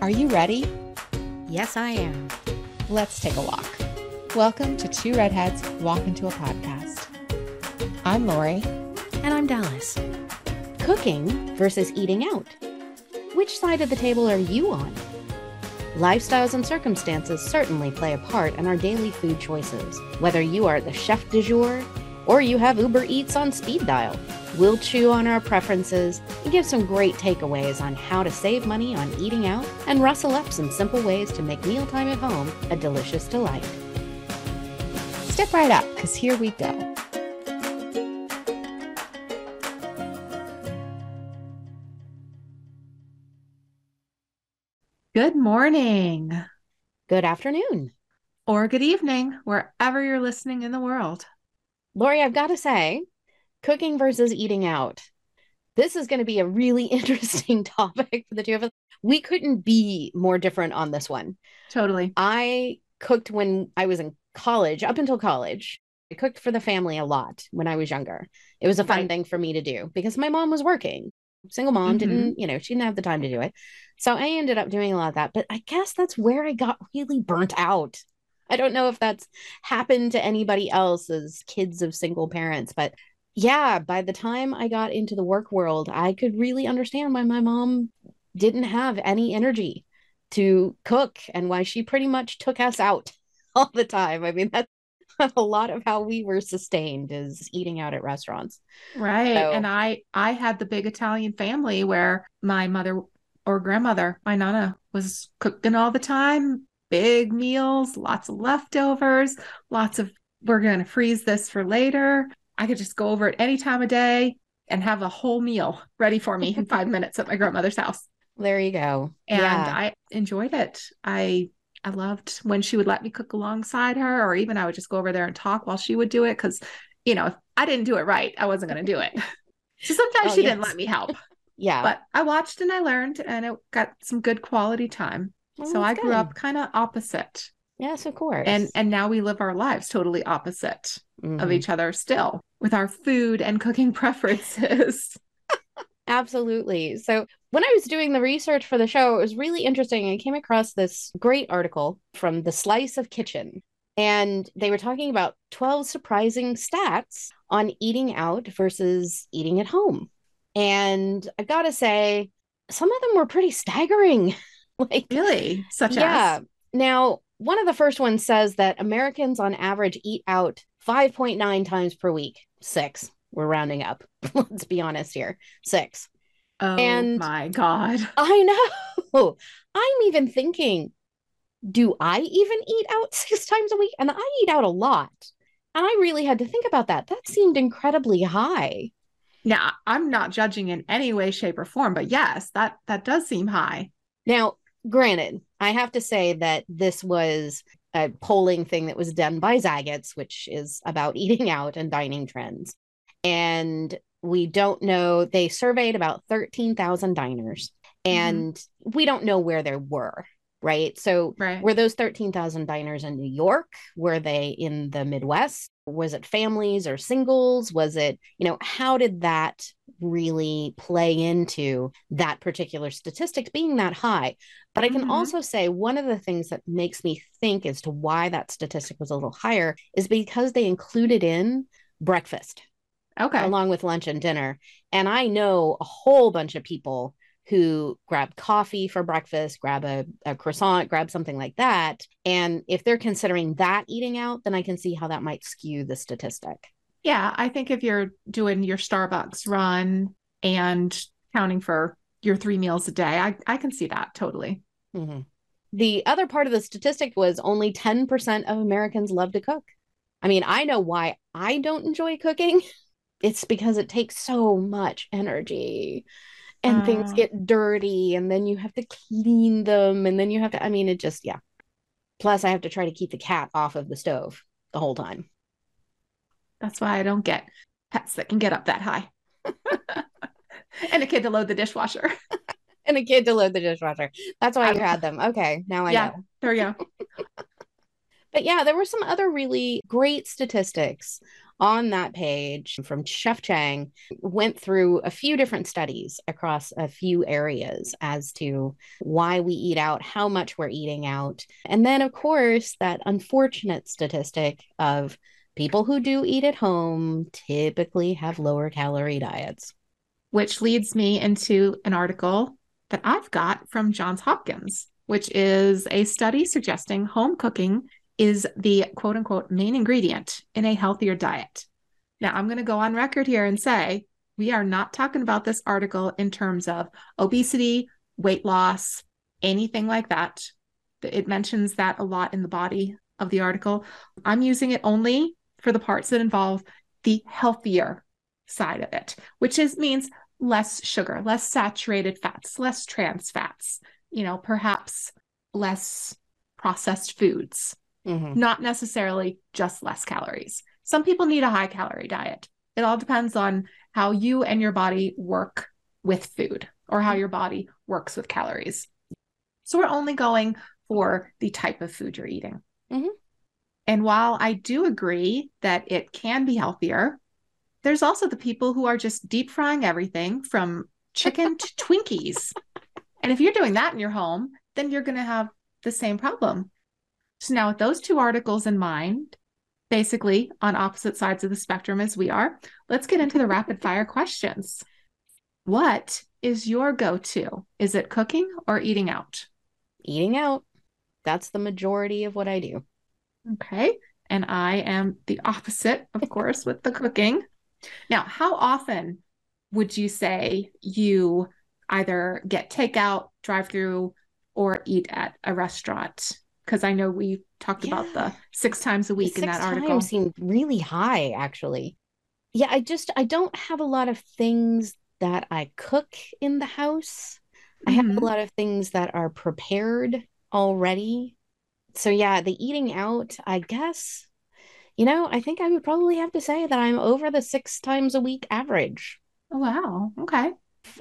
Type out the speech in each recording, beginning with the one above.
Are you ready? Yes, I am. Let's take a walk. Welcome to Two Redheads Walk into a Podcast. I'm Lori. And I'm Dallas. Cooking versus eating out. Which side of the table are you on? Lifestyles and circumstances certainly play a part in our daily food choices. Whether you are the chef du jour or you have Uber Eats on speed dial, we'll chew on our preferences and give some great takeaways on how to save money on eating out and rustle up some simple ways to make mealtime at home a delicious delight. Step right up, because here we go. Good morning Good afternoon. or good evening, wherever you're listening in the world. Lori, I've got to say, cooking versus eating out. This is going to be a really interesting topic for the two of us. We couldn't be more different on this one. Totally. I cooked when I was in college, up until college. I cooked for the family a lot when I was younger. It was a fun Right. thing for me to do because my mom was working. Single mom Mhm. didn't, you know, she didn't have the time to do it. So I ended up doing a lot of that. But I guess that's where I got really burnt out. I don't know if that's happened to anybody else as kids of single parents, but yeah, by the time I got into the work world, I could really understand why my mom didn't have any energy to cook and why she pretty much took us out all the time. I mean, that's a lot of how we were sustained is eating out at restaurants. Right. So- And I I had the big Italian family where my mother or grandmother, my nana, was cooking all the time, big meals, lots of leftovers, lots of we're going to freeze this for later. I could just go over it any time of day and have a whole meal ready for me in 5 minutes at my grandmother's house. There you go. And yeah. I enjoyed it. I I loved when she would let me cook alongside her or even I would just go over there and talk while she would do it cuz you know, if I didn't do it right, I wasn't going to do it. So sometimes Oh, she didn't let me help, yeah. but I watched and I learned and it got some good quality time. So I that's grew good. up kind of opposite. Yes, of course. And and now we live our lives totally opposite of Mhm. each other still with our food and cooking preferences. Absolutely. So, when I was doing the research for the show, it was really interesting. I came across this great article from The Slice of Kitchen, and they were talking about 12 surprising stats on eating out versus eating at home. And I gotta say, some of them were pretty staggering. like, really? Such as yeah. as Now, one of the first ones says that Americans on average eat out 5.9 times per week. Six. We're rounding up. Let's be honest here. Six. Oh and- my god. I know. I'm even thinking, do I even eat out six times a week? And I eat out a lot. And I really had to think about that. That seemed incredibly high. Now, I'm not judging in any way, shape, or form, but yes, that that does seem high. Now, granted, I have to say that this was a polling thing that was done by Zagat's, which is about eating out and dining trends. And we don't know, they surveyed about 13,000 diners, and we don't know where they were, right? So, Right. were those 13,000 diners in New York? Were they in the Midwest? Was it families or singles? Was it, you know, how did that really play into that particular statistic being that high? But I can Mhm. also say one of the things that makes me think as to why that statistic was a little higher is because they included in breakfast Okay. along with lunch and dinner. And I know a whole bunch of people who grab coffee for breakfast, grab a, a croissant, grab something like that. And if they're considering that eating out, then I can see how that might skew the statistic. Yeah, I think if you're doing your Starbucks run and counting for your three meals a day, I, I can see that totally. Mhm. The other part of the statistic was only 10% of Americans love to cook. I mean, I know why I don't enjoy cooking. It's because it takes so much energy and things Oh. get dirty and then you have to clean them and then you have to, I mean, it just, yeah. Plus, I have to try to keep the cat off of the stove the whole time. That's why I don't get pets that can get up that high. and a kid to load the dishwasher. And a kid to load the dishwasher. That's why you had them. Okay, now I Yeah. know. There you go. But yeah, there were some other really great statistics on that page from Chef Chang went through a few different studies across a few areas as to why we eat out, how much we're eating out. And then, of course, that unfortunate statistic of people who do eat at home typically have lower calorie diets. Which leads me into an article that I've got from Johns Hopkins, which is a study suggesting home cooking is the quote unquote main ingredient in a healthier diet. Now, I'm going to go on record here and say we are not talking about this article in terms of obesity, weight loss, anything like that. It mentions that a lot in the body of the article. I'm using it only for the parts that involve the healthier side of it, which is means less sugar, less saturated fats, less trans fats, you know, perhaps less processed foods, mm-hmm. not necessarily just less calories. Some people need a high calorie diet. It all depends on how you and your body work with food or how your body works with calories. So we're only going for the type of food you're eating. Mm-hmm. And while I do agree that it can be healthier, there's also the people who are just deep frying everything from chicken to Twinkies. And if you're doing that in your home, then you're going to have the same problem. So now, with those two articles in mind, basically on opposite sides of the spectrum as we are, let's get into the rapid fire questions. What is your go to? Is it cooking or eating out? Eating out. That's the majority of what I do. Okay. And I am the opposite, of course, with the cooking. Now, how often would you say you either get takeout, drive through, or eat at a restaurant? Because I know we talked yeah. about the six times a week the in that article. Times seemed really high, actually. Yeah, I just I don't have a lot of things that I cook in the house. Mm-hmm. I have a mm-hmm. lot of things that are prepared already so yeah, the eating out, I guess, you know, I think I would probably have to say that I'm over the six times a week average. Oh, wow. Okay.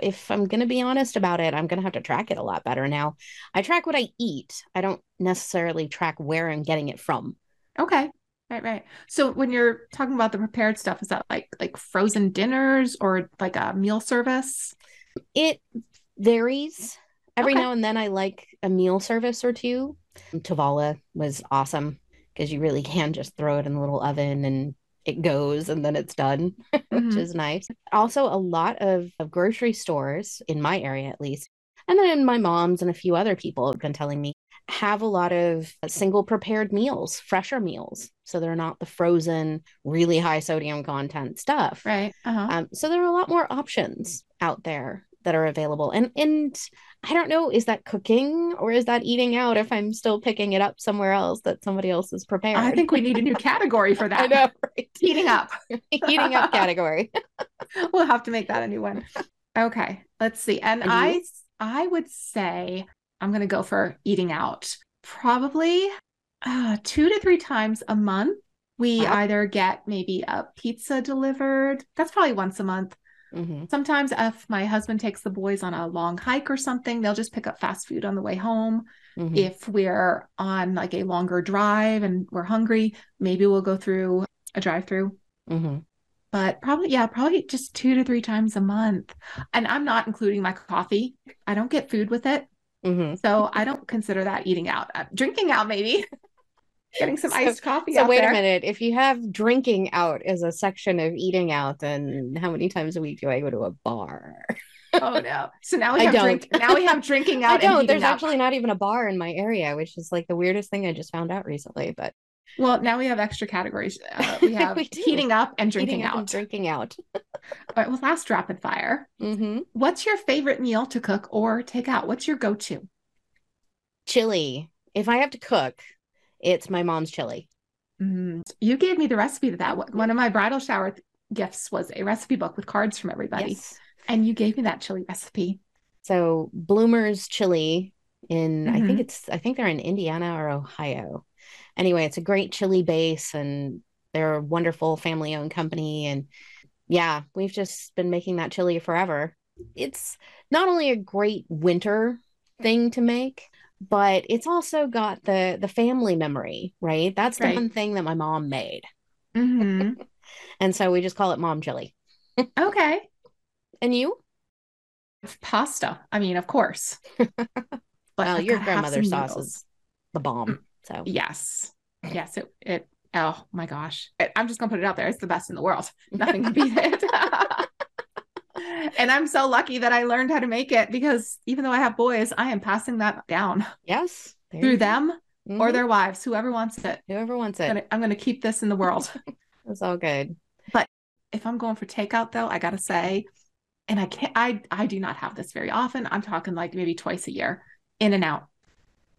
If, I'm going to be honest about it, I'm going to have to track it a lot better now. I track what I eat. I don't necessarily track where I'm getting it from. Okay. Right, right. So when you're talking about the prepared stuff, is that like like frozen dinners or like a meal service? It varies. Every okay. now and then I like a meal service or two. Tovala was awesome because you really can just throw it in the little oven and it goes and then it's done, mm-hmm. which is nice. Also, a lot of, of grocery stores in my area, at least, and then my mom's and a few other people have been telling me have a lot of single prepared meals, fresher meals. So they're not the frozen, really high sodium content stuff. Right. Uh-huh. Um, so there are a lot more options out there that are available. And and I don't know, is that cooking or is that eating out if I'm still picking it up somewhere else that somebody else is prepared? I think we need a new category for that. I know, right? Heating up. Heating up category. we'll have to make that a new one. Okay, let's see. And I I would say I'm going to go for eating out. Probably uh, two to three times a month. We wow. either get maybe a pizza delivered. That's probably once a month Mm-hmm. Sometimes, if my husband takes the boys on a long hike or something, they'll just pick up fast food on the way home. Mm-hmm. If we're on like a longer drive and we're hungry, maybe we'll go through a drive through. Mm-hmm. But probably, yeah, probably just two to three times a month. And I'm not including my coffee, I don't get food with it. Mm-hmm. So I don't consider that eating out. Uh, drinking out, maybe. getting some so, iced coffee. So wait there. a minute. If you have drinking out as a section of eating out, then how many times a week do I go to a bar? oh no! So now we have drink. Now we have drinking out. I don't. There's actually not even a bar in my area, which is like the weirdest thing I just found out recently. But well, now we have extra categories. Uh, we have we heating up and drinking heating out. And drinking out. All right. Well, last rapid fire. Mm-hmm. What's your favorite meal to cook or take out? What's your go-to? Chili. If I have to cook, it's my mom's chili. Mm, you gave me the recipe to that. One of my bridal shower gifts was a recipe book with cards from everybody. Yes. And you gave me that chili recipe. So Bloomer's chili in mm-hmm. I think mm-hmm. it's I think they're in Indiana or Ohio. Anyway, it's a great chili base and they're a wonderful family owned company and yeah, we've just been making that chili forever. It's not only a great winter thing to make, but it's also got the the family memory right that's the right. one thing that my mom made mm-hmm. And so we just call it mom chili. Okay. And you? Pasta. I mean, of course. But well, I your grandmother's sauce noodles. is the bomb. So Yes. Yes. It, it, oh my gosh. It- I'm just going to put it out there. It's the best in the world. Nothing can beat it. And I'm so lucky that I learned how to make it because even though I have boys, I am passing that down yes, through them or Mhm. their wives, whoever wants it. whoever wants it. I'm gonna keep this in the world. It's all good. But if I'm going for takeout though, I gotta say, and I can't I I do not have this very often. I'm talking like maybe twice a year, In-N-Out.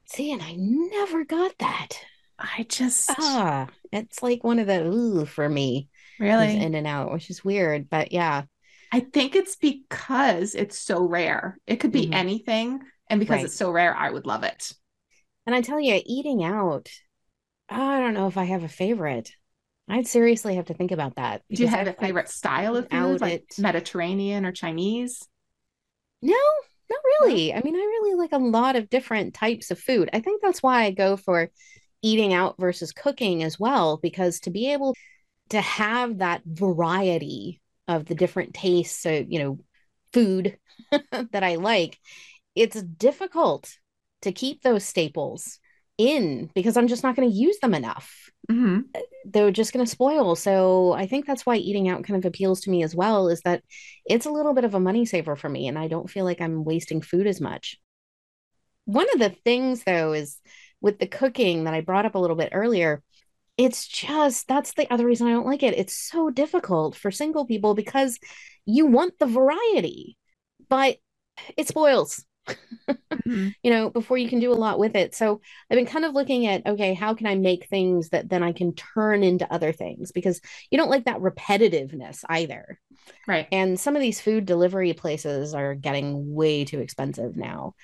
See, and I never got that. I just Ah, it's like one of the ooh for me. really In-N-Out, which is weird. But yeah, I think it's because it's so rare. It could be Mhm. anything, and because Right. it's so rare, I would love it. and I tell you, eating out, I don't know if I have a favorite. I'd seriously have to think about that. Do you have a I've favorite style of food, like at- Mediterranean or Chinese? No, not really. I mean, I really like a lot of different types of food. I think that's why I go for eating out versus cooking as well, because to be able to have that variety of the different tastes, so, you know, food that I like, it's difficult to keep those staples in because I'm just not going to use them enough hmm they're just going to spoil. So I think that's why eating out kind of appeals to me as well is that it's a little bit of a money saver for me and I don't feel like I'm wasting food as much. One of the things though is with the cooking that I brought up a little bit earlier, it's just that's the other reason I don't like it. It's so difficult for single people because you want the variety, but it spoils hmm you know, before you can do a lot with it. So I've been kind of looking at, okay, how can I make things that then I can turn into other things? Because you don't like that repetitiveness either. Right. And some of these food delivery places are getting way too expensive now.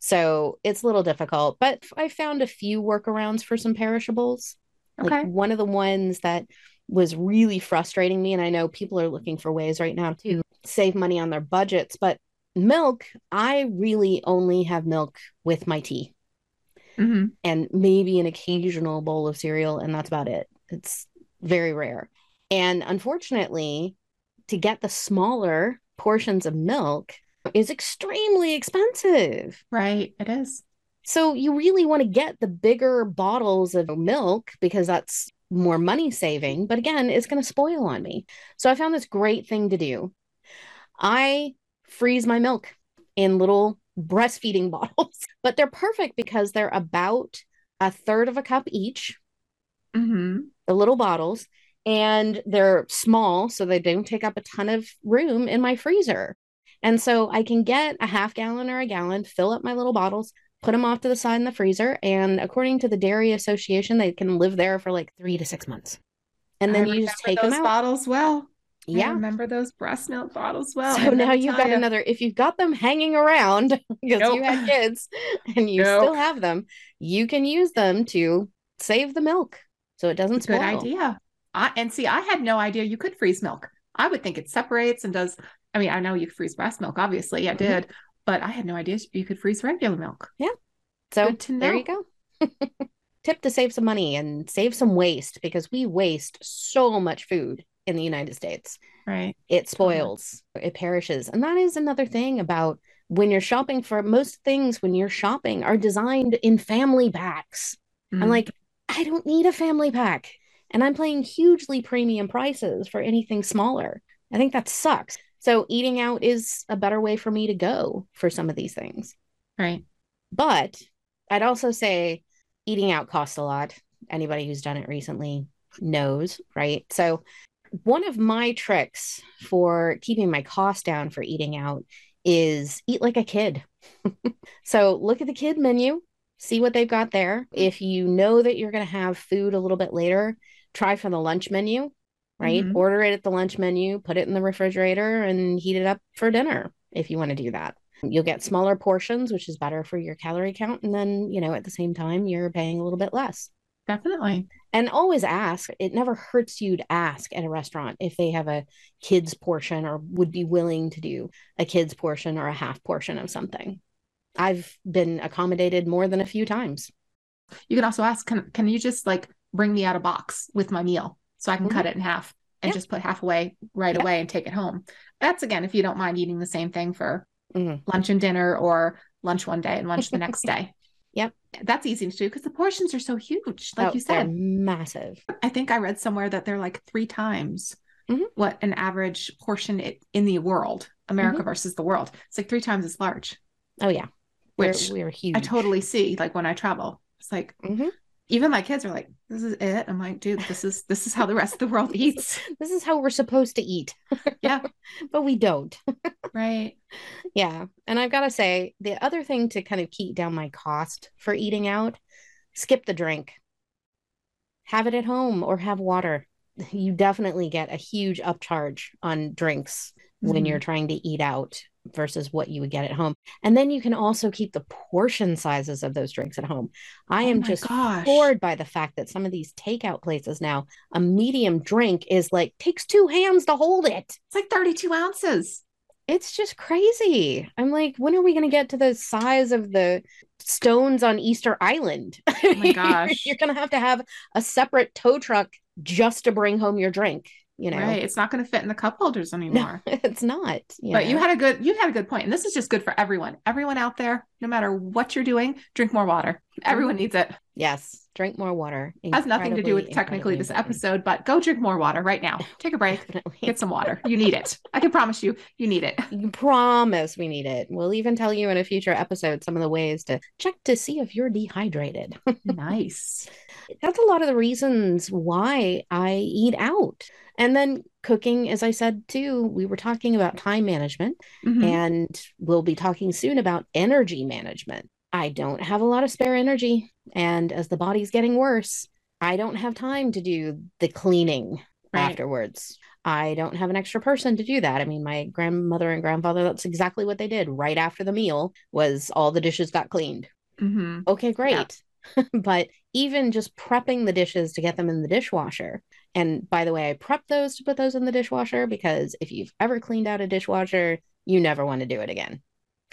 So it's a little difficult, but I found a few workarounds for some perishables. Like one of the ones that was really frustrating me, and I know people are looking for ways right now to save money on their budgets, but milk, I really only have milk with my tea hmm and maybe an occasional bowl of cereal, and that's about it. It's very rare. And unfortunately, to get the smaller portions of milk is extremely expensive. Right. It is. So you really want to get the bigger bottles of milk because that's more money saving. But again, it's going to spoil on me. So I found this great thing to do. I freeze my milk in little breastfeeding bottles, but they're perfect because they're about a third of a cup each, hmm the little bottles, and they're small, so they don't take up a ton of room in my freezer. And so I can get a half gallon or a gallon, fill up my little bottles, put them off to the side in the freezer. And according to the Dairy Association, they can live there for like three to six months. And then I you just take them those out. bottles well. I Yeah. remember those breast milk bottles well. So now you've got ya, another, if you've got them hanging around because Nope. you had kids and you Nope. still have them, you can use them to save the milk so it doesn't spoil. Good idea. I, and see, I had no idea you could freeze milk. I would think it separates and does. I mean, I know you freeze breast milk, obviously, I Mhm. did, but I had no idea you could freeze regular milk. Yeah. So there you go. Tip to save some money and save some waste because we waste so much food in the United States. Right. It spoils, it perishes. And that is another thing about when you're shopping for most things when you're shopping are designed in family packs. I'm Mm. like, I don't need a family pack. And I'm paying hugely premium prices for anything smaller. I think that sucks. So eating out is a better way for me to go for some of these things. right. But I'd also say eating out costs a lot. Anybody who's done it recently knows, right? So, one of my tricks for keeping my cost down for eating out is eat like a kid. so, look at the kid menu, see what they've got there. Mm-hmm. If you know that you're going to have food a little bit later, try for the lunch menu, right? Mhm. Order it at the lunch menu, put it in the refrigerator, and heat it up for dinner if you want to do that. You'll get smaller portions, which is better for your calorie count. And then, you know, at the same time, you're paying a little bit less. Definitely. And always ask. It never hurts you to ask at a restaurant if they have a kid's portion or would be willing to do a kid's portion or a half portion of something. I've been accommodated more than a few times. You can also ask, can can you just like bring me out a box with my meal so I can Mhm. cut it in half? and Yep. just put half away right Yep. away and take it home. That's again, if you don't mind eating the same thing for Mhm. lunch and dinner or lunch one day and lunch the next day. Yep. That's easy to do because the portions are so huge. Like Oh, you said, massive. I think I read somewhere that they're like three times Mhm. what an average portion it, in the world, America Mm-hmm. versus the world. It's like three times as large, Oh yeah, we're, which we're huge. I totally see. Like when I travel, it's like Mhm. Even my kids are like, "This is it." I'm like, "Dude, this is this is how the rest of the world eats." This is how we're supposed to eat. Yeah. but we don't. Right. Yeah. And I've got to say, the other thing to kind of keep down my cost for eating out, skip the drink. Have it at home or have water. You definitely get a huge upcharge on drinks when Mhm. you're trying to eat out versus what you would get at home. And then you can also keep the portion sizes of those drinks at home. I Oh am just gosh. floored by the fact that some of these takeout places now, a medium drink is like takes two hands to hold it. It's like 32 ounces. It's just crazy. I'm like, when are we going to get to the size of the stones on Easter Island? Oh my gosh. You're going to have to have a separate tow truck just to bring home your drink, you know? Right. It's not going to fit in the cup holders No, anymore. it's not. You But you had a good you had a good. And this is just good for everyone. Everyone out there, no matter what you're doing, drink more water. Everyone needs it. yes, drink more water. Has nothing to do with technically this incredibly episode, but go drink more water right now. Take a break. Get some water. You need it. I can promise you, you need it. You promise we need it. We'll even tell you in a future episode some of the ways to check to see if you're dehydrated. Nice. That's a lot of the reasons why I eat out. And then cooking, as I said too, we were talking about time management, Mhm. and we'll be talking soon about energy management. I don't have a lot of spare energy. And as the body's getting worse, I don't have time to do the cleaning Right. afterwards. I don't have an extra person to do that. I mean, my grandmother and grandfather, that's exactly what they did right after the meal was all the dishes got cleaned. Mhm. Okay, great. but even just prepping the dishes to get them in the dishwasher. And by the way, I prep those to put those in the dishwasher because if you've ever cleaned out a dishwasher, you never want to do it again.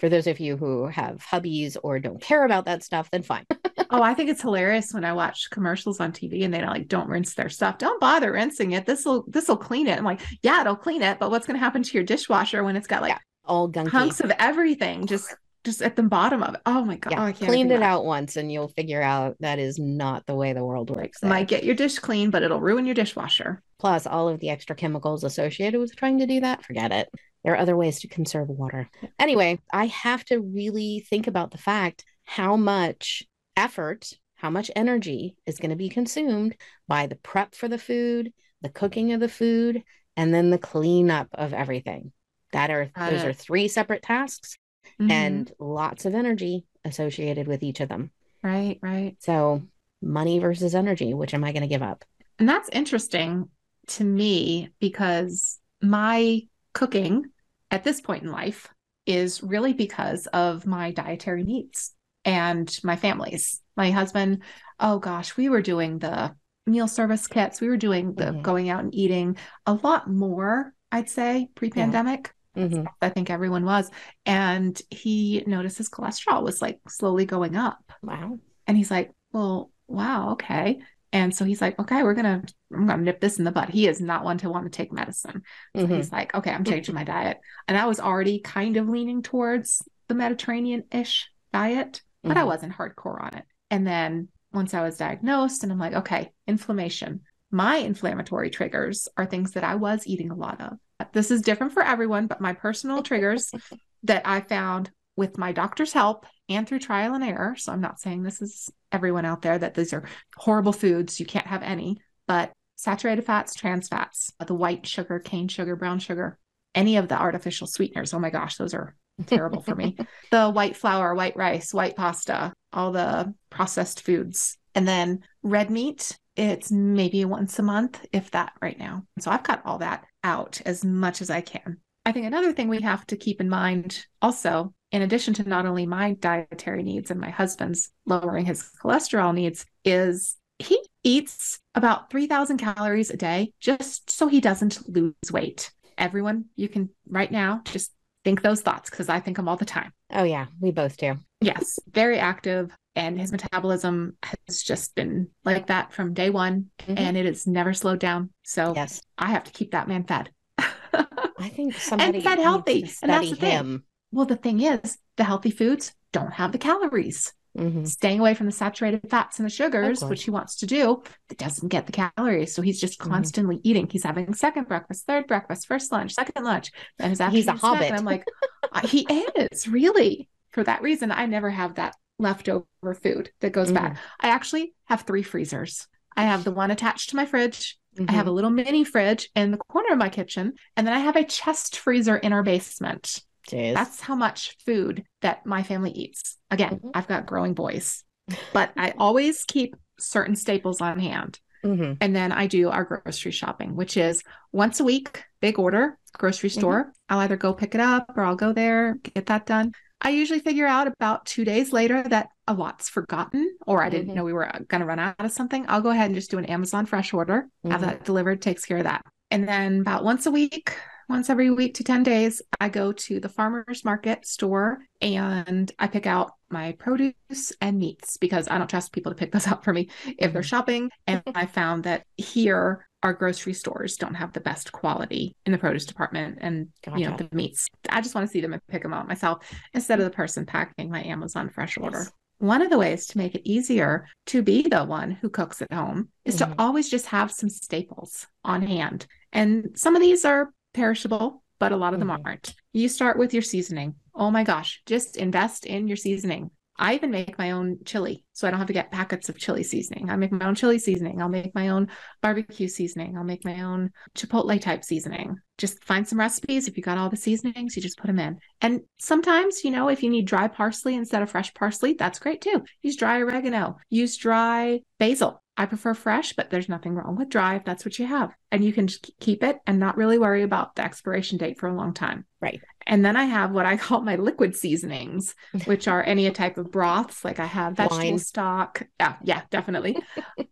For those of you who have hubbies or don't care about that stuff, then fine. Oh, I think it's hilarious when I watch commercials on TV and they like don't rinse their stuff. Don't bother rinsing it. This will this will clean it. I'm like, yeah, it'll clean it, but what's going to happen to your dishwasher when it's got like Yeah, All gunky. hunks of everything just just at the bottom of it? Oh my god, yeah, oh, I can't cleaned it out once and you'll figure out that is not the way the world works. there. Might get your dish clean, but it'll ruin your dishwasher. Plus, all of the extra chemicals associated with trying to do that, forget it. There are other ways to conserve water. Anyway, I have to really think about the fact how much effort, how much energy is going to be consumed by the prep for the food, the cooking of the food, and then the cleanup of everything. That are Got those it. are three separate tasks Mhm. and lots of energy associated with each of them. right, right. So, money versus energy, which am I going to give up? And that's interesting to me because my cooking at this point in life is really because of my dietary needs and my family's. My husband, oh gosh, we were doing the meal service kits, we were doing the Mhm. going out and eating a lot more, I'd say, pre pandemic. Mhm. I think everyone was. And he noticed his cholesterol was like slowly going up. Wow. And he's like, well, wow, okay. And so he's like, okay, we're gonna, I'm gonna nip this in the bud. He is not one to want to take medicine. So Mhm. he's like, okay, I'm changing my diet. And I was already kind of leaning towards the Mediterranean-ish diet, but I Mhm. wasn't hardcore on it. And then once I was diagnosed, and I'm like, okay, inflammation. My inflammatory triggers are things that I was eating a lot of. This is different for everyone, but my personal triggers that I found with my doctor's help and through trial and error. So I'm not saying this is everyone out there that these are horrible foods. You can't have any, but saturated fats, trans fats, the white sugar, cane sugar, brown sugar, any of the artificial sweeteners. Oh my gosh, those are terrible for me. The white flour, white rice, white pasta, all the processed foods. And then red meat, it's maybe once a month, if that right now. So I've cut all that out as much as I can. I think another thing we have to keep in mind also, in addition to not only my dietary needs and my husband's lowering his cholesterol needs, is he eats about 3,000 calories a day just so he doesn't lose weight. Everyone, you can right now just think those thoughts because I think them all the time. Oh yeah, we both do. Yes, very active, and his metabolism has just been like that from day one Mhm. and it has never slowed down. So Yes. I have to keep that man fed. I think somebody fed needs healthy, to and that's the thing. him. well, the thing is, the healthy foods don't have the calories. Mhm. Staying away from the saturated fats and the sugars, which he wants to do, it doesn't get the calories. So he's just Mhm. constantly eating. He's having second breakfast, third breakfast, first lunch, second lunch. and his He's a hobbit. And I'm like, "Uh, he is really. For that reason, I never have that leftover food that goes Mm-hmm. bad. I actually have three freezers. I have the one attached to my fridge. I have a little mini fridge in the corner of my kitchen, and then I have a chest freezer in our basement. Jeez. That's how much food that my family eats. Again, Mhm. I've got growing boys, but I always keep certain staples on hand. Mhm. And then I do our grocery shopping, which is once a week, big order, grocery Mm-hmm. store. I'll either go pick it up or I'll go there, get that done. I usually figure out about two days later that a lot's forgotten or I didn't Mhm. know we were going to run out of something. I'll go ahead and just do an Amazon fresh order, have Mhm. that delivered, takes care of that. And then about once a week, once every week to 10 days, I go to the farmer's market store and I pick out my produce and meats because I don't trust people to pick those out for me if they're shopping. And I found that here, our grocery stores don't have the best quality in the produce department and you know the meats. I just want to see them and pick them out myself instead of the person packing my Amazon fresh order. Yes. One of the ways to make it easier to be the one who cooks at home is Mhm. to always just have some staples on hand. And some of these are perishable, but a lot of them Mhm. aren't. You start with your seasoning. Oh my gosh, just invest in your seasoning. I even make my own chili, so I don't have to get packets of chili seasoning. I make my own chili seasoning. I'll make my own barbecue seasoning. I'll make my own chipotle type seasoning. Just find some recipes. If you got all the seasonings, you just put them in. And sometimes, you know, if you need dry parsley instead of fresh parsley, that's great too. Use dry oregano, use dry basil. I prefer fresh, but there's nothing wrong with dry if that's what you have. And you can just keep it and not really worry about the expiration date for a long time. Right. And then I have what I call my liquid seasonings, which are any type of broths. Like I have vegetable Wine. stock. Yeah, yeah, definitely.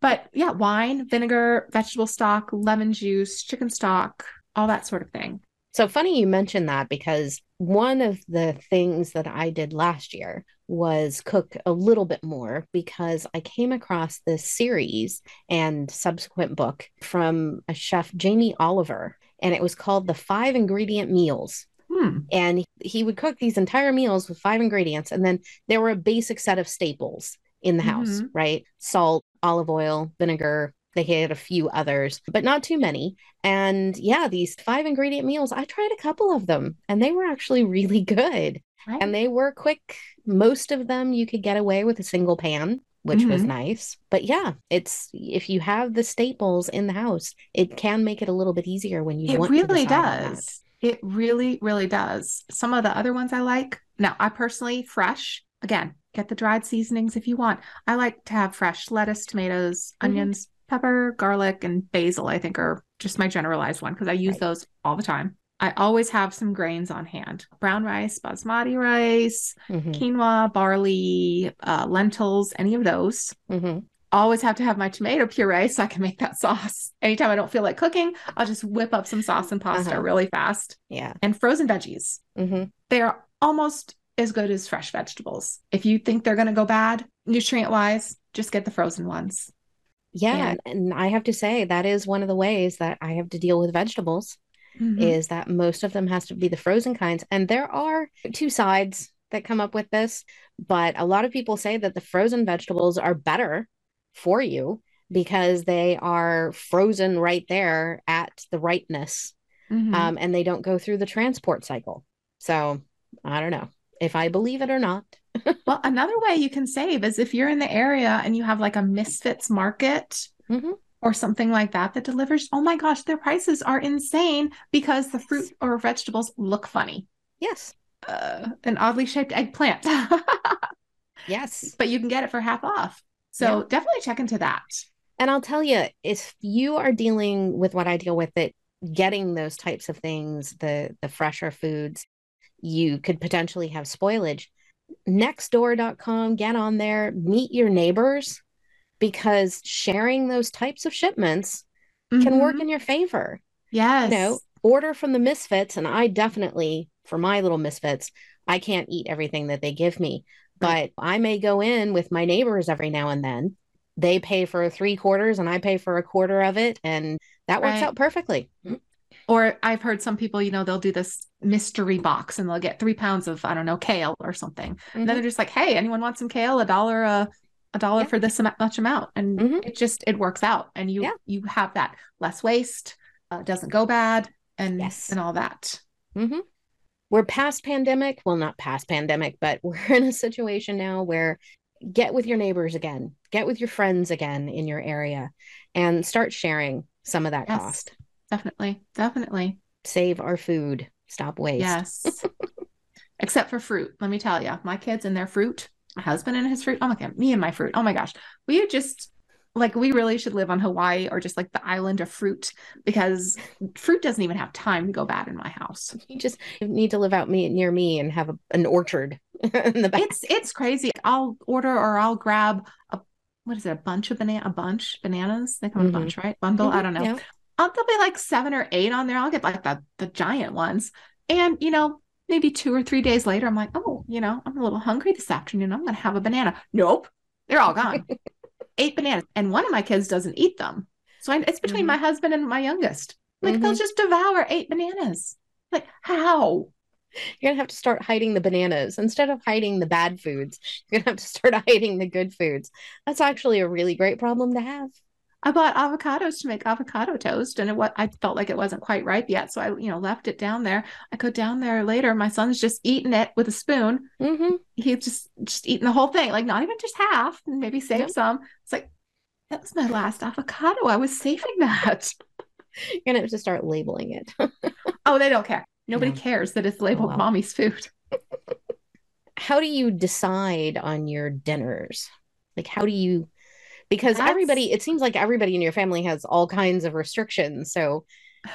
but yeah, wine, vinegar, vegetable stock, lemon juice, chicken stock, all that sort of thing. So funny you mentioned that because one of the things that I did last year was cook a little bit more because I came across this series and subsequent book from a chef, Jamie Oliver, and it was called The Five Ingredient Meals. Hmm. And he would cook these entire meals with five ingredients, and then there were a basic set of staples in the house, Mhm. right? Salt, olive oil, vinegar. They had a few others, but not too many. And yeah, these five ingredient meals, I tried a couple of them and they were actually really good. Right. And they were quick. Most of them you could get away with a single pan, which was Mhm. nice. But yeah, it's if you have the staples in the house, it can make it a little bit easier when you It really decide on that. does. It really, really does. Some of the other ones I like. Now, I personally, fresh, again, get the dried seasonings if you want. I like to have fresh lettuce, tomatoes, Mhm. onions, pepper, garlic, and basil, I think are just my generalized one because I use Right. those all the time. I always have some grains on hand brown rice, basmati rice, Mhm, quinoa, barley, uh, lentils, any of those. mhm. Always have to have my tomato puree so I can make that sauce. Anytime I don't feel like cooking, I'll just whip up some sauce and pasta Uh-huh. really fast. Yeah. And frozen veggies, hmm they are almost as good as fresh vegetables. If you think they're going to go bad, nutrient wise, just get the frozen ones. Yeah. And, and I have to say, that is one of the ways that I have to deal with vegetables Mhm. is that most of them has to be the frozen kinds. And there are two sides that come up with this, but a lot of people say that the frozen vegetables are better for you because they are frozen right there at the ripeness Mhm. um, and they don't go through the transport cycle. So I don't know if I believe it or not. Well, another way you can save is if you're in the area and you have like a Misfits market Mhm. or something like that that delivers. Oh my gosh, their prices are insane because the fruit or vegetables look funny. Yes. Uh, an oddly shaped eggplant, Yes. but you can get it for half off. So Yeah. definitely check into that. And I'll tell you, if you are dealing with what I deal with, that getting those types of things, the the fresher foods, you could potentially have spoilage. Nextdoor.com, get on there, meet your neighbors, because sharing those types of shipments can work Mhm. in your favor. Yes. You know, order from the misfits, and I definitely, for my little misfits, I can't eat everything that they give me. but I may go in with my neighbors every now and then. They pay for three quarters and I pay for a quarter of it. And that works Right. out perfectly. Or I've heard some people, you know, they'll do this mystery box and they'll get three pounds of, I don't know, kale or something. And then Mhm. they're just like, hey, anyone want some kale? A dollar a a dollar Yeah. for this much amount. And Mhm. it just it works out. And you Yeah. you have that less waste, uh, doesn't go bad and Yes. and all that. Mm-hmm. We're past pandemic. Well, not past pandemic, but we're in a situation now where get with your neighbors again, get with your friends again in your area, and start sharing some of that Yes. cost. Definitely. Definitely. Save our food. Stop waste. Yes. Except for fruit. Let me tell you, my kids and their fruit, my husband and his fruit. Oh my God, me and my fruit. Oh my gosh. We just like, we really should live on Hawaii or just like the island of fruit because fruit doesn't even have time to go bad in my house. You just need to live out me near me and have a, an orchard in the back. It's, it's crazy. I'll order or I'll grab a, what is it, a bunch of banana, a bunch bananas? They come in a Mhm. bunch, right? Bundle. I don't know. Yeah. I'll, there'll be like seven or eight on there. I'll get like the the giant ones, and you know, maybe two or three days later, I'm like, oh, you know, I'm a little hungry this afternoon. I'm gonna have a banana. Nope, they're all gone. eight bananas, and one of my kids doesn't eat them. So I, it's between Mhm. my husband and my youngest. Like they'll Mhm. just devour eight bananas. Like how? You're gonna have to start hiding the bananas instead of hiding the bad foods. You're gonna have to start hiding the good foods. That's actually a really great problem to have. I bought avocados to make avocado toast, and it what I felt like it wasn't quite ripe yet, so I you know left it down there. I go down there later. My son's just eating it with a spoon. hmm he's just just eating the whole thing, like not even just half, maybe save Yep. some. It's like that was my last avocado. I was saving that. You're gonna have to start labeling it. oh, they don't care. Nobody No. cares that it's labeled wow. mommy's food. how do you decide on your dinners? Like, how do you? Because That's- everybody, it seems like everybody in your family has all kinds of restrictions. So,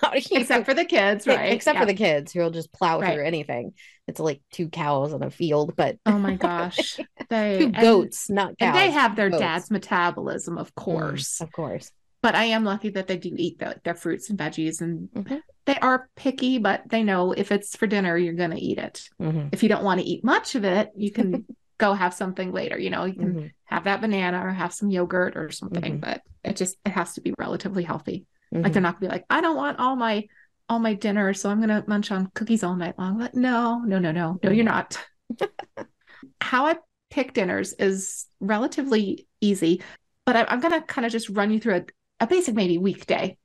how do you? Except for the kids, right? Except Yeah. for the kids who'll just plow Right. through anything. It's like two cows on a field, but Oh my gosh. They two and- goats, not cows. And they have their goats. dad's metabolism, of Mm, course. of course. But I am lucky that they do eat the, their fruits and veggies and Mhm. they are picky, but they know if it's for dinner, you're gonna eat it. Mhm, If you don't want to eat much of it, you can go have something later. You know, you can mhm, have that banana or have some yogurt or something, Mhm. but it just it has to be relatively healthy. Like mhm. they're not gonna be like, I don't want all my all my dinner, so I'm gonna munch on cookies all night long. But no, no, no, no, no, you're not. How I pick dinners is relatively easy, but I, I'm gonna kind of just run you through a, a basic maybe weekday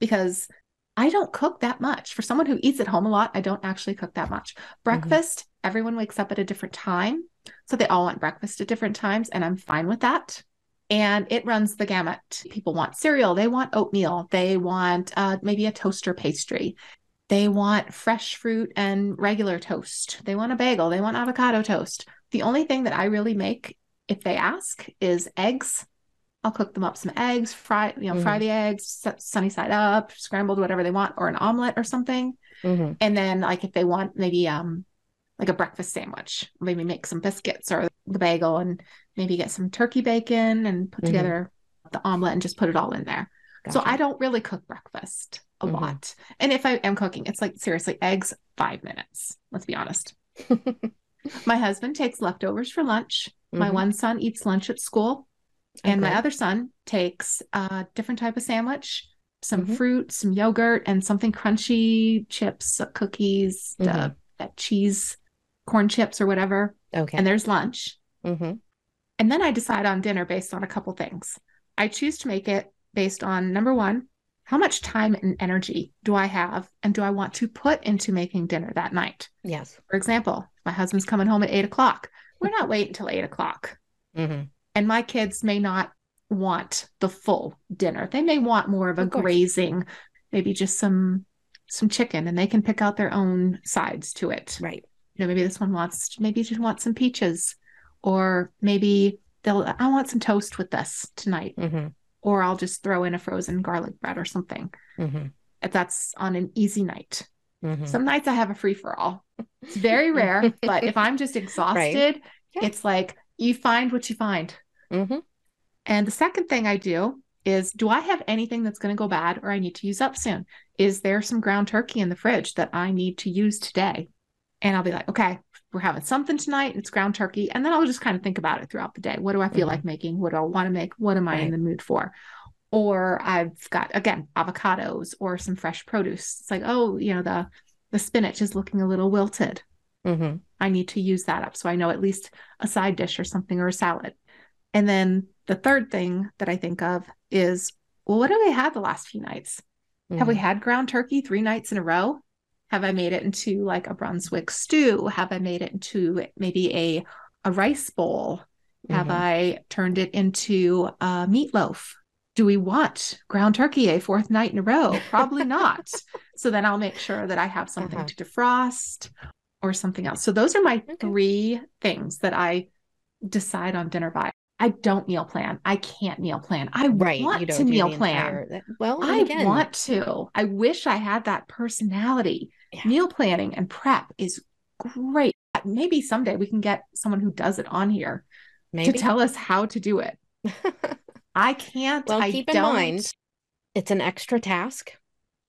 because I don't cook that much. For someone who eats at home a lot, I don't actually cook that much. Breakfast, everyone wakes up at a different time. So they all want breakfast at different times, and I'm fine with that. And it runs the gamut. People want cereal, they want oatmeal, they want uh, maybe a toaster pastry, they want fresh fruit and regular toast, they want a bagel, they want avocado toast. The only thing that I really make, if they ask, is eggs. I'll cook them up some eggs, fry, you know, fry Mhm. the eggs, sunny side up, scrambled, whatever they want, or an omelet or something. Mhm, And then like if they want maybe um like a breakfast sandwich, maybe make some biscuits or the bagel and maybe get some turkey bacon and put Mhm. together the omelet and just put it all in there. So. I don't really cook breakfast a Mhm. lot. And if I am cooking, it's like seriously eggs 5 minutes. Let's be honest. My husband takes leftovers for lunch. My Mhm, one son eats lunch at school and my other son takes a different type of sandwich some Mhm. fruit some yogurt and something crunchy chips uh, cookies the Mhm. that cheese corn chips or whatever Okay. and there's lunch. Mhm, and then i decide on dinner based on a couple things. I choose to make it based on number one how much time and energy do i have and do i want to put into making dinner that night? Yes. for example my husband's coming home at eight o'clock. We're not waiting until eight o'clock. Mhm, and my kids may not want the full dinner. They may want more of a Of grazing maybe just some some chicken and they can pick out their own sides to it. Right. You know maybe this one wants maybe you just want some peaches or maybe they'll i want some toast with this tonight Mhm, or i'll just throw in a frozen garlic bread or something mhm, if that's on an easy night mhm. some nights i have a free for all it's very rare but if i'm just exhausted Yeah. it's like you find what you find Mhm, and the second thing I do is do I have anything that's going to go bad or I need to use up soon? Is there some ground turkey in the fridge that I need to use today? And I'll be like, okay, we're having something tonight. It's ground turkey. And then I'll just kind of think about it throughout the day. What do I feel Mhm. like making? What do I want to make? What am I in the mood for? Or I've got again avocados or some fresh produce. It's like, oh, you know, the the spinach is looking a little wilted. hmm I need to use that up. So I know at least a side dish or something or a salad. And then the third thing that I think of is, well, what have I had the last few nights? Have we had ground turkey three nights in a row? Have I made it into like a Brunswick stew? Have I made it into maybe a a rice bowl? Have Mhm. I turned it into a meatloaf? Do we want ground turkey a fourth night in a row? Probably not. so then I'll make sure that I have something Uh-huh. to defrost or something else. So those are my Okay. three things that I decide on dinner by. I don't meal plan. I can't meal plan. I right. want to meal plan. entire- Well, I again, want to. I wish I had that personality. Yeah. Meal planning and prep is great. Maybe someday we can get someone who does it on here maybe. to tell us how to do it. I can't. well, I keep in don't. mind, it's an extra task,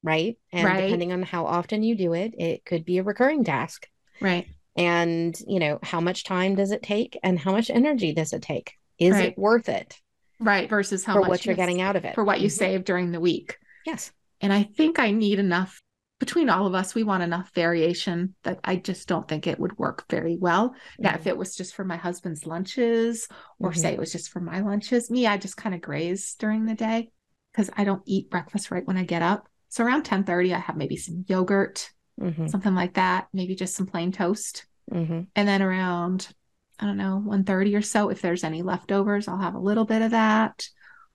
right? And Right. depending on how often you do it, it could be a recurring task. Right. And, you know, how much time does it take and how much energy does it take? Is Right. it worth it Right. Versus how for much what you're getting out of it? for what you Mhm. save during the week. Yes. And I think I need enough between all of us. We want enough variation that I just don't think it would work very well. Now, if it was just for my husband's lunches, or Mhm. say it was just for my lunches, me, I just kind of graze during the day because I don't eat breakfast right when I get up. So around 10:30, I have maybe some yogurt, Mhm. something like that, maybe just some plain toast. Mhm. And then around, I don't know, 1:30 or so, if there's any leftovers, I'll have a little bit of that.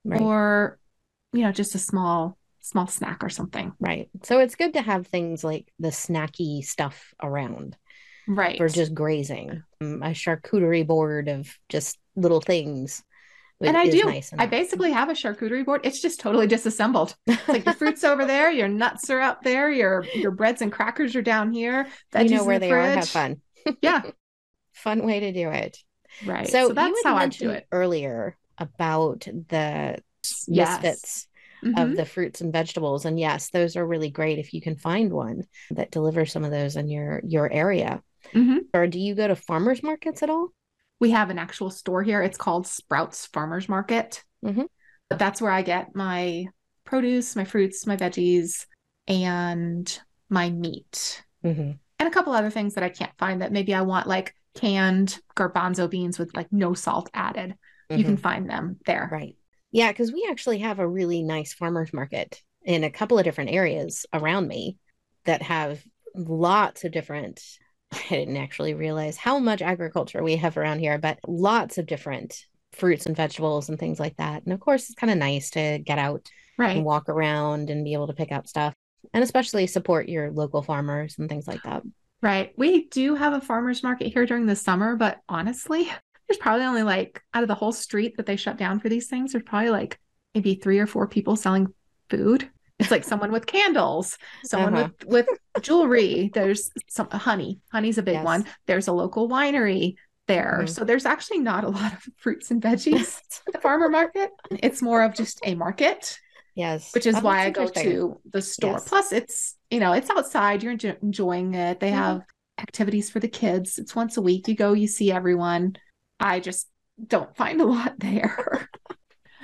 Right. Or, you know, just a small, small snack or something. Right. So it's good to have things like the snacky stuff around Right. for just grazing. Um, a charcuterie board of just little things. and I do. nice I basically have a charcuterie board. It's just totally disassembled. It's like your fruits over there, your nuts are up there, your your breads and crackers are down here. you know where the they are. Have fun. Yeah. Fun way to do it. Right. So, So, that's how I do it. earlier about the Yes. misfits Mhm. of the fruits and vegetables, and yes, those are really great if you can find one that delivers some of those in your your area. Mhm. Or do you go to farmers markets at all? We have an actual store here. It's called Sprouts Farmers Market. Mhm. But that's where I get my produce, my fruits, my veggies, and my meat. Mm-hmm. And a couple other things that I can't find that maybe I want, like canned garbanzo beans with like no salt added. You can find them there. Mm-hmm. Right. Yeah, because we actually have a really nice farmers market in a couple of different areas around me that have lots of different. I didn't actually realize how much agriculture we have around here, but lots of different fruits and vegetables and things like that. And of course, it's kind of nice to get out Right. and walk around and be able to pick up stuff and especially support your local farmers and things like that. Right. We do have a farmer's market here during the summer, but honestly, there's probably only like out of the whole street that they shut down for these things, there's probably like maybe three or four people selling food. It's like someone with candles, someone Uh-huh. with with jewelry. There's some honey. Honey's a big Yes. one. There's a local winery there. Mhm. So there's actually not a lot of fruits and veggies at the farmer market. It's more of just a market Yes. which is Oh, why I go to the store. Yes. Plus, it's you know it's outside. You're enjoying it. They Mhm. have activities for the kids. It's once a week. You go, you see everyone. I just don't find a lot there,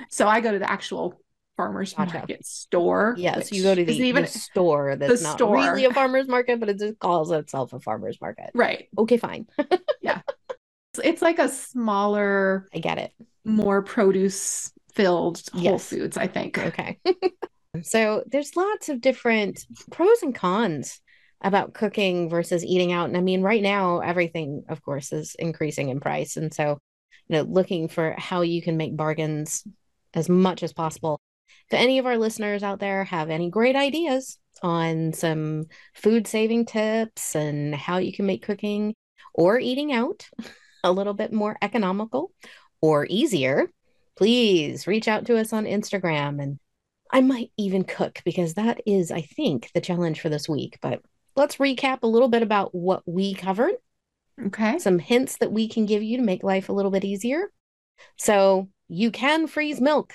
so I go to the actual farmers Gotcha. market store. Yes, you go to the, even the store that's not store. really a farmer's market, but it just calls itself a farmer's market. right. Okay, fine. It's- It's like a smaller, I get it. more produce filled Whole Yes. Foods. I think. Okay. so there's lots of different pros and cons about cooking versus eating out. And I mean, right now, everything, of course, is increasing in price. And so, you know, looking for how you can make bargains as much as possible. If any of our listeners out there have any great ideas on some food saving tips and how you can make cooking or eating out a little bit more economical or easier, please reach out to us on Instagram and I might even cook because that is, I think, the challenge for this week. But let's recap a little bit about what we covered, Okay. some hints that we can give you to make life a little bit easier. So, you can freeze milk.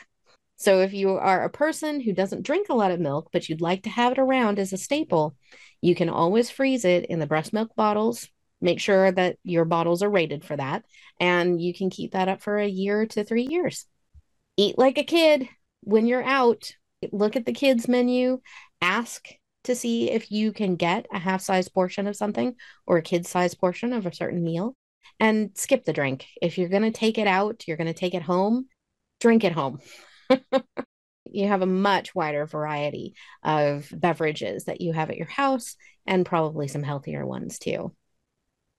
So, if you are a person who doesn't drink a lot of milk, but you'd like to have it around as a staple, you can always freeze it in the breast milk bottles Make sure that your bottles are rated for that. And you can keep that up for a year to three years. Eat like a kid when you're out. Look at the kids' menu, ask to see if you can get a half size portion of something or a kid size portion of a certain meal and skip the drink. If you're going to take it out, you're going to take it home, drink it home. you have a much wider variety of beverages that you have at your house and probably some healthier ones too.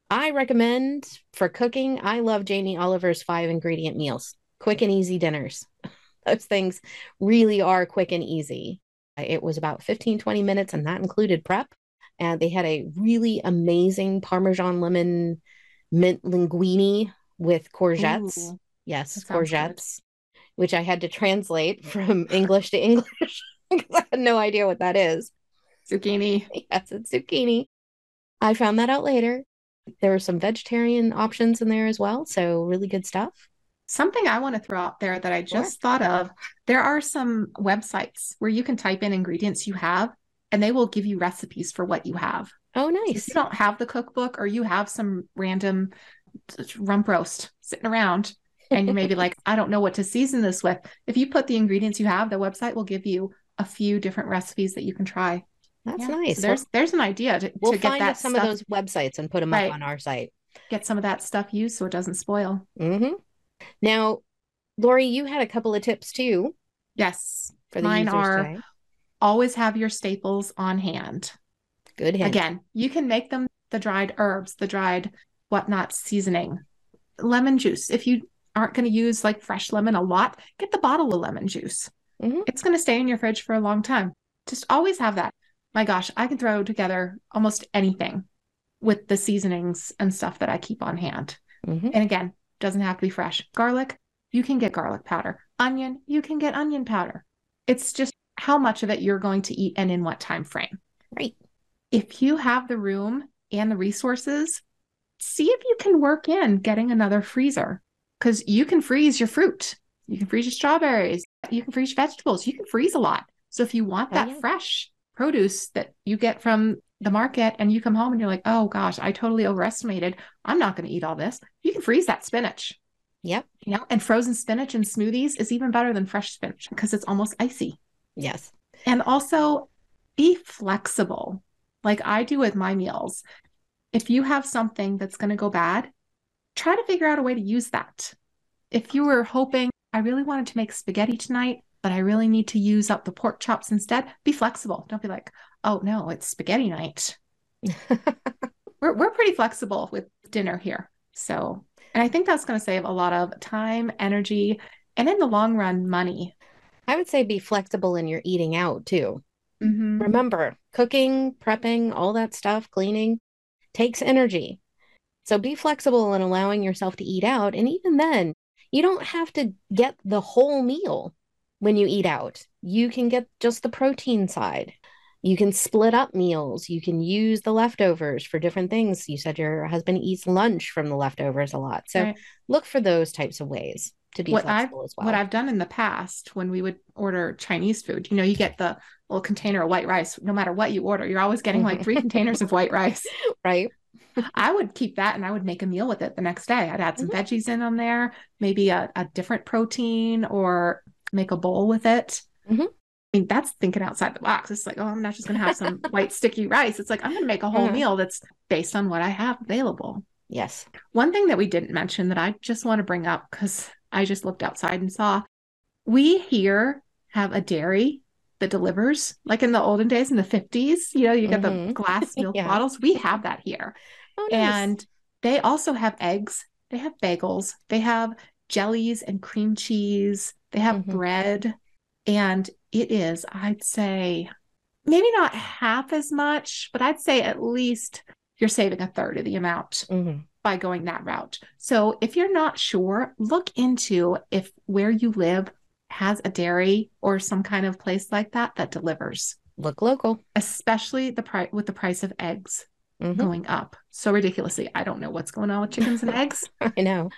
I recommend for cooking, I love Jamie Oliver's five ingredient meals, quick and easy dinners. Those things really are quick and easy. Uh, it was about 15, 20 minutes, and that included prep. And they had a really amazing Parmesan lemon mint linguine with courgettes. Ooh, yes, courgettes, good. which I had to translate from English to English because I had no idea what that is. Zucchini. Yes, it's zucchini. I found that out later. There were some vegetarian options in there as well. So, really good stuff. Something I want to throw out there that I just sure. thought of there are some websites where you can type in ingredients you have and they will give you recipes for what you have. Oh, nice. So if you don't have the cookbook or you have some random rump roast sitting around and you may be like, I don't know what to season this with. If you put the ingredients you have, the website will give you a few different recipes that you can try. That's yeah. nice. So there's there's an idea to, we'll to get that some stuff, of those websites and put them right. up on our site. Get some of that stuff used so it doesn't spoil. Mm-hmm. Now, Lori, you had a couple of tips too. Yes, for the mine are today. always have your staples on hand. Good. Hint. Again, you can make them the dried herbs, the dried whatnot seasoning, lemon juice. If you aren't going to use like fresh lemon a lot, get the bottle of lemon juice. Mm-hmm. It's going to stay in your fridge for a long time. Just always have that. My gosh, I can throw together almost anything with the seasonings and stuff that I keep on hand. Mm-hmm. And again, doesn't have to be fresh. Garlic, you can get garlic powder. Onion, you can get onion powder. It's just how much of it you're going to eat and in what time frame. Right. If you have the room and the resources, see if you can work in getting another freezer because you can freeze your fruit. You can freeze your strawberries. You can freeze vegetables. You can freeze a lot. So if you want that oh, yeah. fresh produce that you get from the market and you come home and you're like, oh gosh, I totally overestimated. I'm not going to eat all this. You can freeze that spinach. Yep. You know, and frozen spinach in smoothies is even better than fresh spinach because it's almost icy. Yes. And also be flexible, like I do with my meals. If you have something that's going to go bad, try to figure out a way to use that. If you were hoping, I really wanted to make spaghetti tonight, but I really need to use up the pork chops instead, be flexible. Don't be like, oh no, it's spaghetti night. we're, we're pretty flexible with dinner here. So and I think that's going to save a lot of time, energy, and in the long run, money. I would say be flexible in your eating out too. Mm-hmm. Remember, cooking, prepping, all that stuff, cleaning takes energy. So be flexible in allowing yourself to eat out. And even then, you don't have to get the whole meal when you eat out. You can get just the protein side you can split up meals you can use the leftovers for different things you said your husband eats lunch from the leftovers a lot so right. look for those types of ways to be what flexible I've, as well what i've done in the past when we would order chinese food you know you get the little container of white rice no matter what you order you're always getting like three containers of white rice right I would keep that and I would make a meal with it the next day. I'd add some mm-hmm. veggies in on there, maybe a, a different protein or make a bowl with it. Mm-hmm. I mean, that's thinking outside the box. It's like, oh, I'm not just going to have some white sticky rice. It's like, I'm going to make a whole mm. meal that's based on what I have available. Yes. One thing that we didn't mention that I just want to bring up because I just looked outside and saw we here have a dairy that delivers, like in the olden days in the 50s. You know, you get mm-hmm. the glass milk yeah. bottles. We have that here. Oh, nice. And they also have eggs, they have bagels, they have jellies and cream cheese, they have mm-hmm. bread. And it is, I'd say, maybe not half as much, but I'd say at least you're saving a third of the amount mm-hmm. by going that route. So if you're not sure, look into if where you live has a dairy or some kind of place like that that delivers. Look local, especially the price with the price of eggs mm-hmm. going up so ridiculously. I don't know what's going on with chickens and eggs. I know.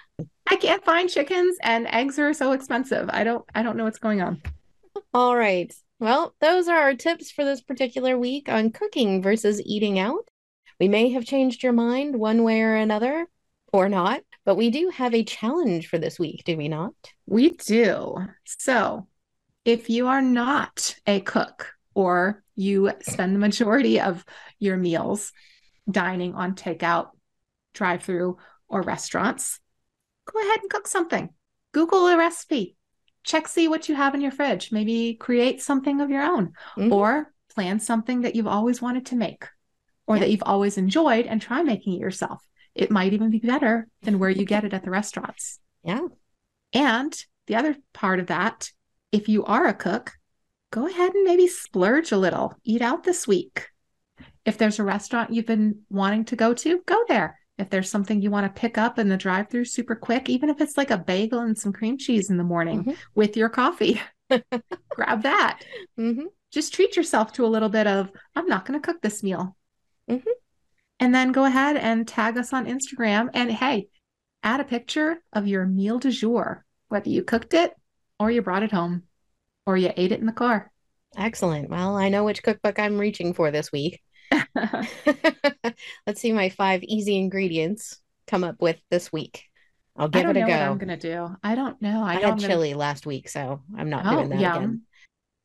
I can't find chickens and eggs are so expensive. I don't I don't know what's going on. All right. Well, those are our tips for this particular week on cooking versus eating out. We may have changed your mind one way or another, or not, but we do have a challenge for this week, do we not? We do. So, if you are not a cook or you spend the majority of your meals dining on takeout, drive through, or restaurants, go ahead and cook something. Google a recipe, check, see what you have in your fridge. Maybe create something of your own mm-hmm. or plan something that you've always wanted to make or yeah. that you've always enjoyed and try making it yourself. It might even be better than where you get it at the restaurants. Yeah. And the other part of that, if you are a cook, go ahead and maybe splurge a little, eat out this week. If there's a restaurant you've been wanting to go to, go there. If there's something you want to pick up in the drive through super quick, even if it's like a bagel and some cream cheese in the morning mm-hmm. with your coffee, grab that. Mm-hmm. Just treat yourself to a little bit of, I'm not going to cook this meal. Mm-hmm. And then go ahead and tag us on Instagram. And hey, add a picture of your meal du jour, whether you cooked it or you brought it home or you ate it in the car. Excellent. Well, I know which cookbook I'm reaching for this week. Let's see my five easy ingredients come up with this week. I'll give it a go. I'm gonna do. I don't know. I, I had chili gonna... last week, so I'm not oh, doing that yum. again.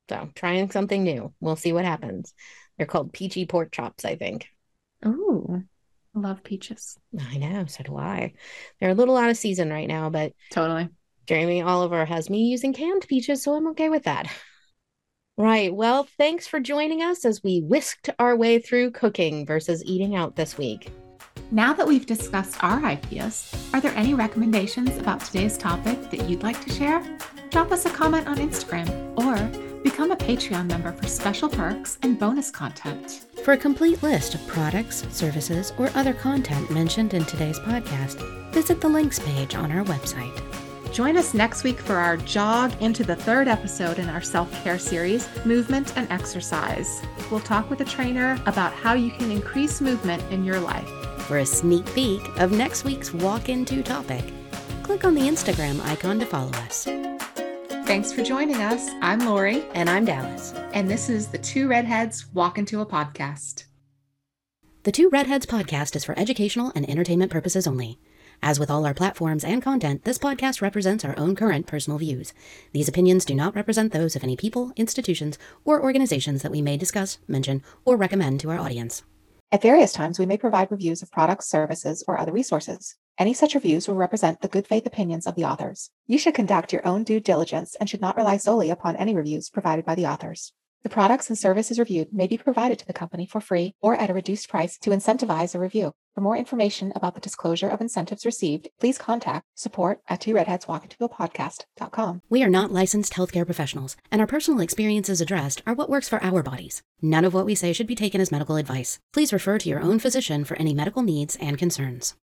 So trying something new. We'll see what happens. They're called peachy pork chops, I think. Ooh, I love peaches. I know, so do I. They're a little out of season right now, but totally. Jeremy Oliver has me using canned peaches, so I'm okay with that. Right. Well, thanks for joining us as we whisked our way through cooking versus eating out this week. Now that we've discussed our ideas, are there any recommendations about today's topic that you'd like to share? Drop us a comment on Instagram or become a Patreon member for special perks and bonus content. For a complete list of products, services, or other content mentioned in today's podcast, visit the links page on our website. Join us next week for our jog into the third episode in our self care series, Movement and Exercise. We'll talk with a trainer about how you can increase movement in your life. For a sneak peek of next week's walk into topic, click on the Instagram icon to follow us. Thanks for joining us. I'm Lori. And I'm Dallas. And this is the Two Redheads Walk Into a Podcast. The Two Redheads podcast is for educational and entertainment purposes only. As with all our platforms and content, this podcast represents our own current personal views. These opinions do not represent those of any people, institutions, or organizations that we may discuss, mention, or recommend to our audience. At various times, we may provide reviews of products, services, or other resources. Any such reviews will represent the good faith opinions of the authors. You should conduct your own due diligence and should not rely solely upon any reviews provided by the authors. The products and services reviewed may be provided to the company for free or at a reduced price to incentivize a review. For more information about the disclosure of incentives received, please contact support at two redheads. We are not licensed healthcare professionals, and our personal experiences addressed are what works for our bodies. None of what we say should be taken as medical advice. Please refer to your own physician for any medical needs and concerns.